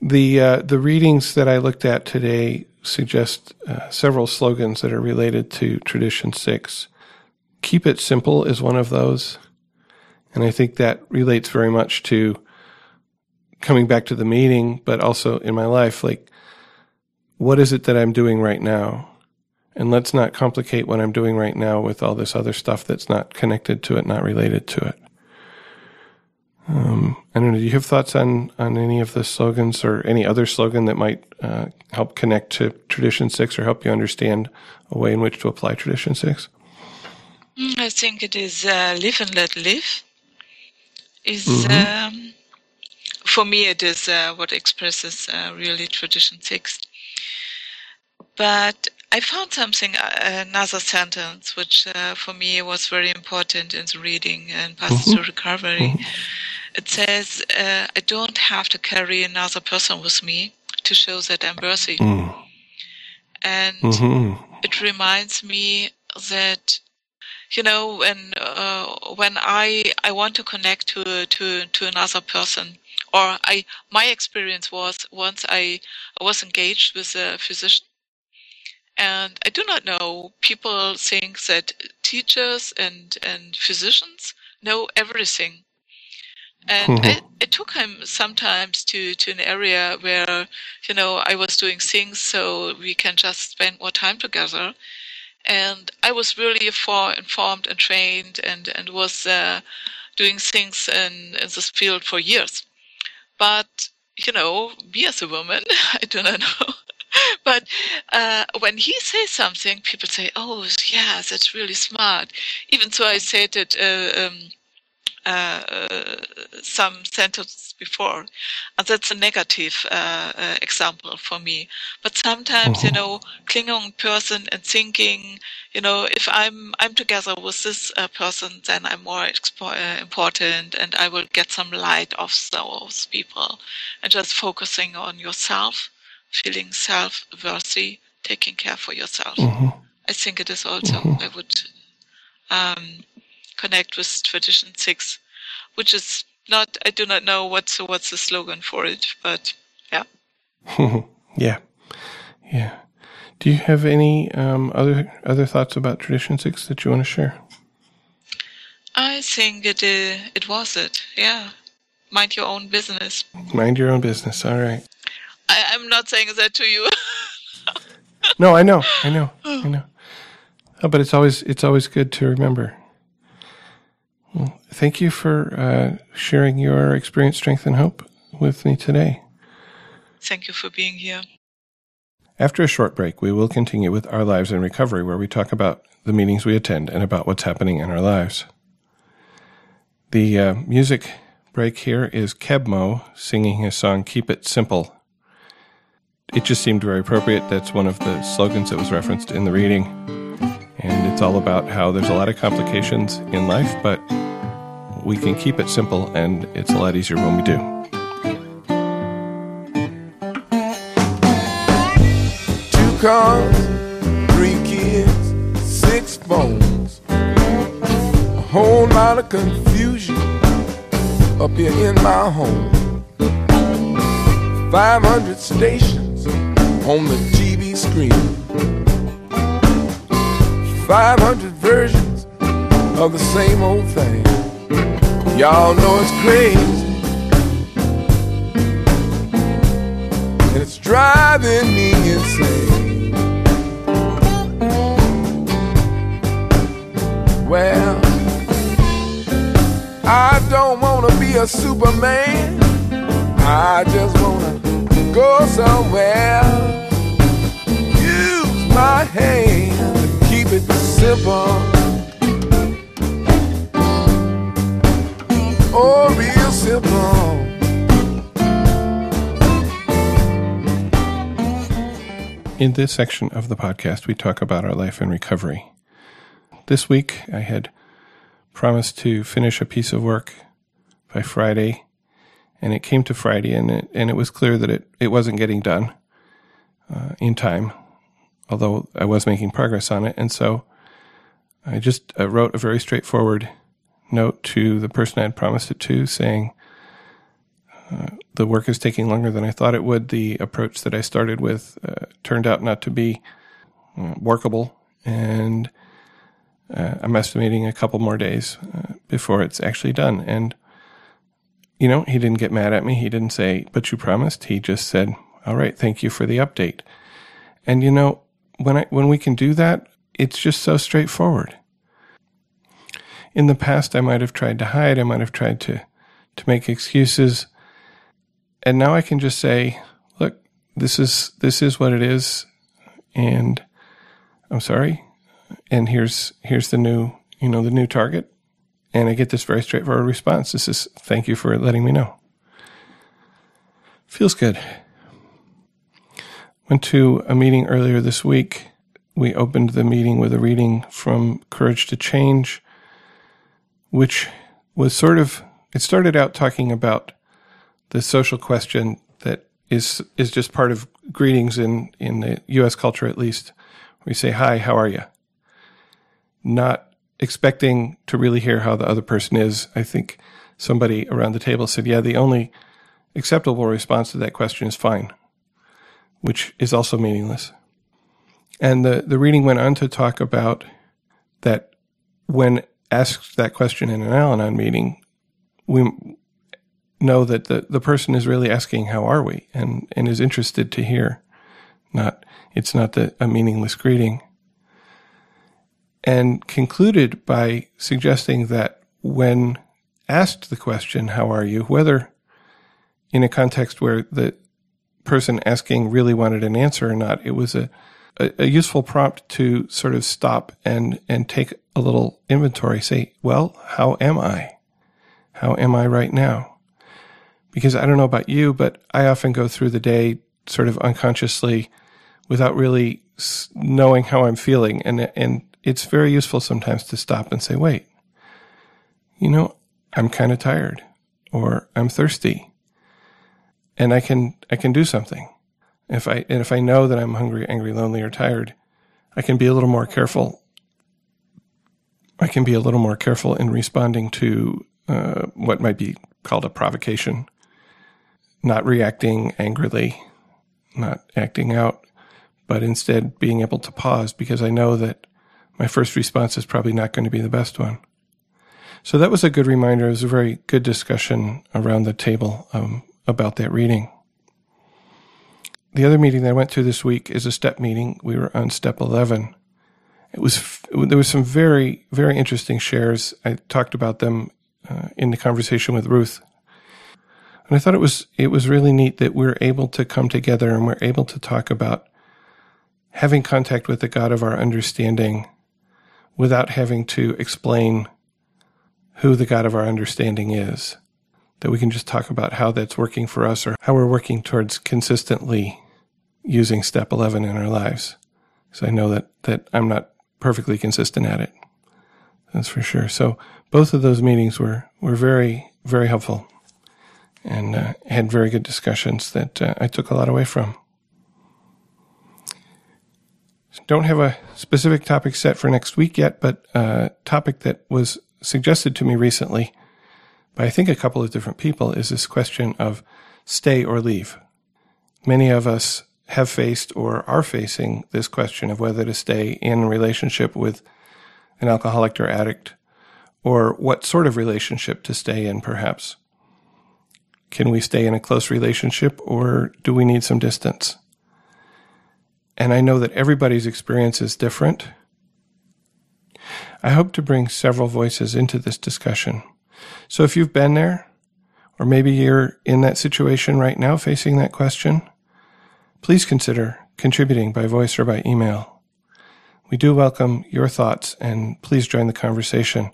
The uh, the readings that I looked at today suggest uh, several slogans that are related to tradition six. Keep it simple is one of those, and I think that relates very much to coming back to the meeting, but also in my life. Like, what is it that I'm doing right now? And let's not complicate what I'm doing right now with all this other stuff that's not connected to it, not related to it. Um, I don't know. Do you have thoughts on on any of the slogans or any other slogan that might uh, help connect to Tradition Six or help you understand a way in which to apply Tradition Six? Mm, I think it is uh, "Live and Let Live." Is mm-hmm. um, for me it is uh, what expresses uh, really Tradition Six. But I found something, uh, another sentence, which uh, for me was very important in the reading and to mm-hmm. Recovery. Mm-hmm it says, uh, I don't have to carry another person with me to show that I'm worthy. Mm. And mm-hmm. it reminds me that, you know, when uh, when I I want to connect to to to another person, or I my experience was once I, I was engaged with a physician, and I do not know. People think that teachers and and physicians know everything and mm-hmm. it, it, took him sometimes to, to an area where, you know, I was doing things so we can just spend more time together. And I was really for, informed and trained and, and was uh, doing things in, in this field for years. But, you know, me as a woman, <laughs> I do not know. <laughs> but uh, when he says something, people say, "Oh, yeah, that's really smart." Even so, I said it uh, um, uh, some sentences before. And that's a negative uh, uh, example for me. But sometimes, you mm-hmm. know, clinging person and thinking, you know, if I'm I'm together with this uh, person, then I'm more expo- uh, important, and I will get some light off those people, and just focusing on yourself, feeling self-worthy, taking care for yourself. Mm-hmm. I think it is also mm-hmm. I would um, connect with tradition six, which is not I do not know what's what's the slogan for it, but yeah. <laughs> yeah, yeah. Do you have any um, other other thoughts about tradition six that you want to share? I think it uh, it was it. Yeah, mind your own business. Mind your own business. All right. I, I'm not saying that to you. <laughs> No, I know, I know, <sighs> I know. Oh, but it's always it's always good to remember. Well, thank you for uh, sharing your experience, strength, and hope with me today. Thank you for being here. After a short break, we will continue with Our Lives in Recovery, where we talk about the meetings we attend and about what's happening in our lives. The uh, music break here is Keb' Mo' singing his song Keep It Simple. It just seemed very appropriate. That's one of the slogans that was referenced in the reading. And it's all about how there's a lot of complications in life, but we can keep it simple, and it's a lot easier when we do. Two cars, three kids, six phones. A whole lot of confusion up here in my home. 500 stations on the TV screen. 500 versions of the same old thing. Y'all know it's crazy. And it's driving me insane. Well, I don't wanna be a superman. I just wanna go somewhere. Use my hand simple. Oh, real simple. In this section of the podcast, we talk about our life in recovery. This week, I had promised to finish a piece of work by Friday, and it came to Friday, and it, and it was clear that it, it wasn't getting done uh, in time, although I was making progress on it. And so I just uh, wrote a very straightforward note to the person I had promised it to, saying, uh, the work is taking longer than I thought it would. The approach that I started with uh, turned out not to be uh, workable, and uh, I'm estimating a couple more days before it's actually done. And you know, he didn't get mad at me. He didn't say, "But you promised." He just said, "All right, thank you for the update." And you know, when I when we can do that, it's just so straightforward. In the past, I might have tried to hide. I might have tried to to make excuses and now I can just say, look, this is this is what it is, and I'm sorry, and here's here's the new you know the new target, and I get this very straightforward response. This is thank you for letting me know. Feels good. Went to a meeting earlier this week. We opened the meeting with a reading from Courage to Change, which was sort of, it started out talking about the social question that is is just part of greetings in in the U.S. culture, at least. We say, "Hi, how are you?" Not expecting to really hear how the other person is. I think somebody around the table said, "Yeah, the only acceptable response to that question is fine," which is also meaningless. And the the reading went on to talk about that when asked that question in an Al-Anon meeting, we know that the, the person is really asking, how are we? And, and is interested to hear. Not, it's not the, a meaningless greeting. And concluded by suggesting that when asked the question, how are you? Whether in a context where the person asking really wanted an answer or not, it was a, a, a useful prompt to sort of stop and, and take a little inventory. Say, well, how am I? How am I right now? because I don't know about you, but I often go through the day sort of unconsciously without really knowing how I'm feeling. And, and it's very useful sometimes to stop and say, wait, you know, I'm kind of tired or I'm thirsty and I can, I can do something. If I, and if I know that I'm hungry, angry, lonely, or tired, I can be a little more careful. I can be a little more careful in responding to uh, what might be called a provocation not reacting angrily, not acting out, but instead being able to pause because I know that my first response is probably not going to be the best one. So that was a good reminder. It was a very good discussion around the table um, about that reading. The other meeting that I went to this week is a step meeting. We were on step 11. It was, there was some very, very interesting shares. I talked about them uh, in the conversation with Ruth. And I thought it was, it was really neat that we're able to come together and we're able to talk about having contact with the God of our understanding without having to explain who the God of our understanding is. That we can just talk about how that's working for us or how we're working towards consistently using step 11 in our lives. So I know that, that I'm not perfectly consistent at it. That's for sure. So both of those meetings were, were very, very helpful and uh, had very good discussions that uh, I took a lot away from. Don't have a specific topic set for next week yet, but a topic that was suggested to me recently by I think a couple of different people is this question of stay or leave. Many of us have faced or are facing this question of whether to stay in relationship with an alcoholic or addict, or what sort of relationship to stay in, perhaps. Can we stay in a close relationship, or do we need some distance? And I know that everybody's experience is different. I hope to bring several voices into this discussion. So if you've been there, or maybe you're in that situation right now facing that question, please consider contributing by voice or by email. We do welcome your thoughts and please join the conversation.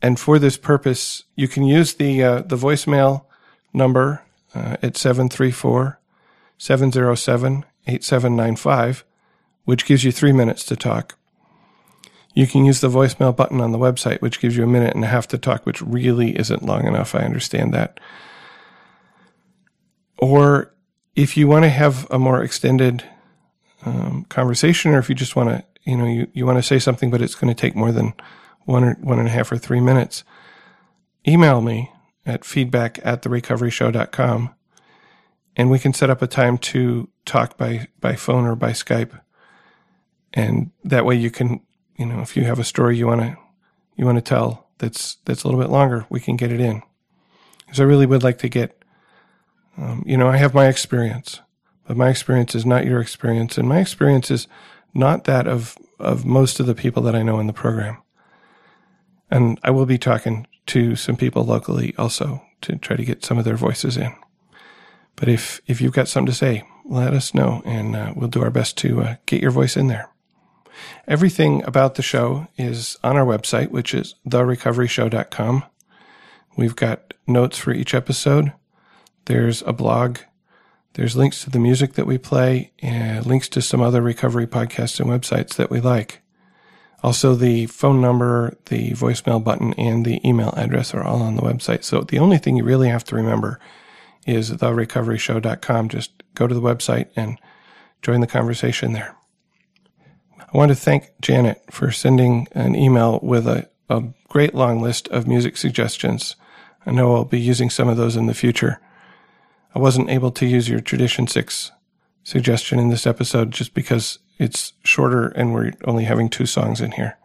And for this purpose, you can use the, uh, the voicemail number uh, at 734 707 8795, which gives you three minutes to talk. You can use the voicemail button on the website, which gives you a minute and a half to talk, which really isn't long enough. I understand that. Or if you want to have a more extended um, conversation, or if you just want to, you know, you, you want to say something, but it's going to take more than one or one and a half or three minutes, email me at feedback at therecoveryshow.com and we can set up a time to talk by, by phone or by Skype. And that way you can, you know, if you have a story you want to, you want to tell that's, that's a little bit longer, we can get it in. Because I really would like to get um, you know, I have my experience, but my experience is not your experience, and my experience is not that of of most of the people that I know in the program. And I will be talking to some people locally also to try to get some of their voices in. But if if you've got something to say, let us know, and uh, we'll do our best to uh, get your voice in there. Everything about the show is on our website, which is therecoveryshow.com. We've got notes for each episode. There's a blog. There's links to the music that we play and links to some other recovery podcasts and websites that we like. Also, the phone number, the voicemail button, and the email address are all on the website. So the only thing you really have to remember is therecoveryshow.com. Just go to the website and join the conversation there. I want to thank Janet for sending an email with a, a great long list of music suggestions. I know I'll be using some of those in the future. I wasn't able to use your Tradition 6 suggestion in this episode just because it's shorter and we're only having two songs in here.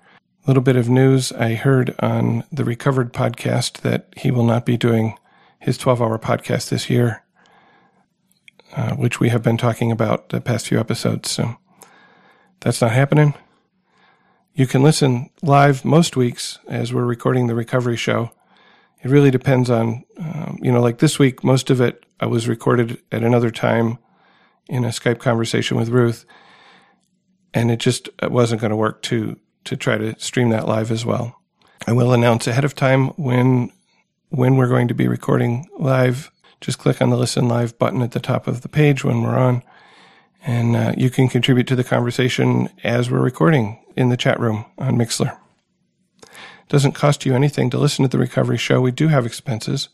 A little bit of news I heard on the Recovered podcast that he will not be doing his 12 hour podcast this year, uh, which we have been talking about the past few episodes. So that's not happening. You can listen live most weeks as we're recording the recovery show it really depends on, um, you know, like this week, most of it I was recorded at another time in a Skype conversation with Ruth, and it just it wasn't going to work to to try to stream that live as well. I will announce ahead of time when when we're going to be recording live. Just click on the listen live button at the top of the page when we're on, and uh, you can contribute to the conversation as we're recording in the chat room on Mixlr doesn't cost you anything to listen to the recovery show. We do have expenses.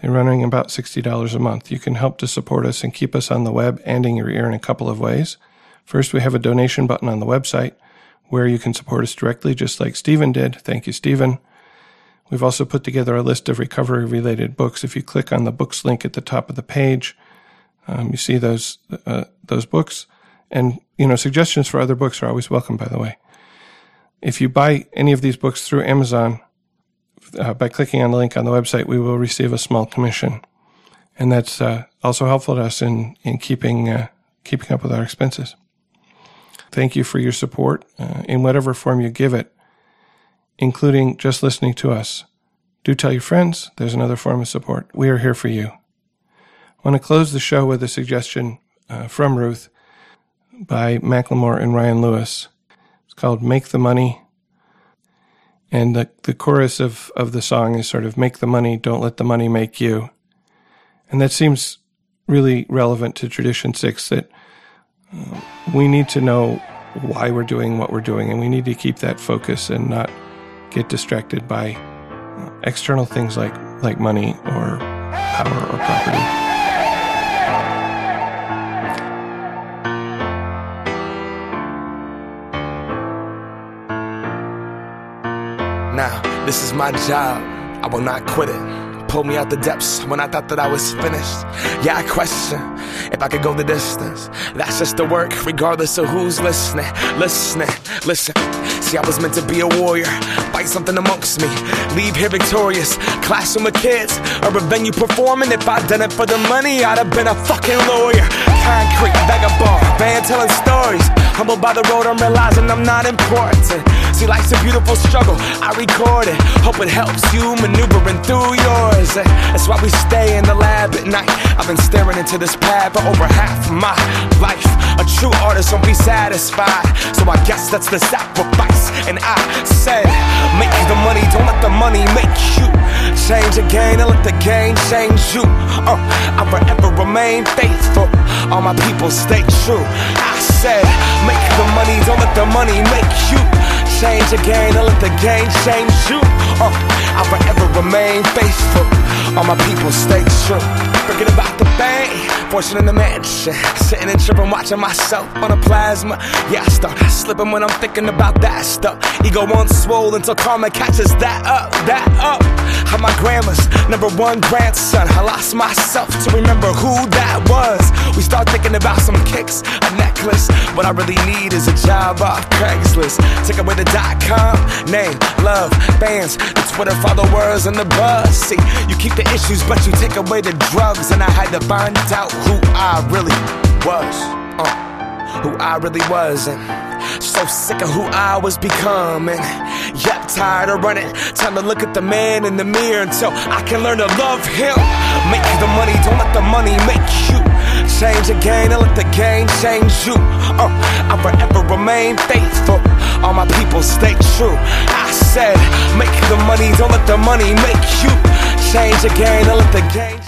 They're running about $60 a month. You can help to support us and keep us on the web and in your ear in a couple of ways. First, we have a donation button on the website where you can support us directly, just like Stephen did. Thank you, Stephen. We've also put together a list of recovery related books. If you click on the books link at the top of the page, um, you see those, uh, those books. And, you know, suggestions for other books are always welcome, by the way. If you buy any of these books through Amazon, uh, by clicking on the link on the website, we will receive a small commission. and that's uh, also helpful to us in in keeping uh, keeping up with our expenses. Thank you for your support uh, in whatever form you give it, including just listening to us. Do tell your friends. There's another form of support. We are here for you. I want to close the show with a suggestion uh, from Ruth by Macklemore and Ryan Lewis. It's called "Make the Money." And the, the chorus of, of the song is sort of make the money, don't let the money make you. And that seems really relevant to tradition six that uh, we need to know why we're doing what we're doing and we need to keep that focus and not get distracted by uh, external things like like money or power or property. Now, this is my job. I will not quit it pulled me out the depths when I thought that I was finished. Yeah, I question if I could go the distance. That's just the work, regardless of who's listening. Listening, listen. See, I was meant to be a warrior, fight something amongst me, leave here victorious. Classroom of kids, a venue performing. If I'd done it for the money, I'd have been a fucking lawyer. Concrete, vagabond, band telling stories. Humbled by the road, I'm realizing I'm not important. See, life's a beautiful struggle. I record it, hope it helps you maneuvering through yours. That's why we stay in the lab at night. I've been staring into this pad for over half my life. A true artist won't be satisfied, so I guess that's the sacrifice. And I said, make the money, don't let the money make you. Change game and let the game change you. Uh, I forever remain faithful. All my people stay true. I said, make the money, don't let the money make you. Change game and let the game change you. Uh, I forever remain faithful. All my people stay true. Forget about the bank, fortune in the mansion. Sitting and tripping, watching myself on a plasma. Yeah, I start slipping when I'm thinking about that stuff. Ego swole until karma catches that up, that up. I'm my grandma's number one grandson. I lost myself to remember who that was. We start thinking about some kicks, a necklace. What I really need is a job off Craigslist. Take away the dot com, name, love, fans, the Twitter followers, and the buzz. See, you keep the issues, but you take away the drugs. And I had to find out who I really was. Uh, who I really was. And so sick of who I was becoming. Yep, tired of running. Time to look at the man in the mirror until I can learn to love him. Make the money, don't let the money make you. Change the game and let the game change you. Uh, I forever remain faithful. All my people stay true. I said, make the money, don't let the money make you. Change the game and let the game change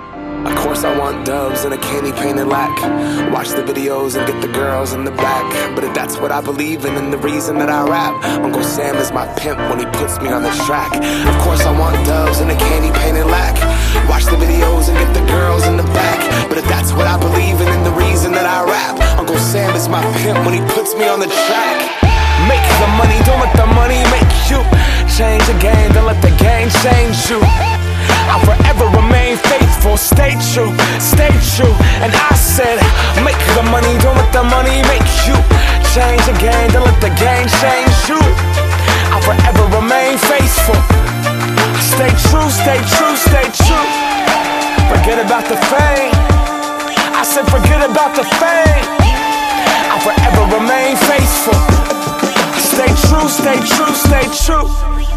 Of course, I want doves and a candy painted lack. Watch the videos and get the girls in the back. But if that's what I believe in and the reason that I rap, Uncle Sam is my pimp when he puts me on the track. Of course, I want doves and a candy painted lack. Watch the videos and get the girls in the back. But if that's what I believe in and the reason that I rap, Uncle Sam is my pimp when he puts me on the track. Make the money, don't let the money make you. Change the game, don't let the game change you. I'll forever remain faithful, stay true, stay true. And I said, make the money, don't let the money make you. Change the game, don't let the game change you. I'll forever remain faithful. Stay true, stay true, stay true. Forget about the fame. I said, forget about the fame. I'll forever remain faithful. Stay true, stay true, stay true.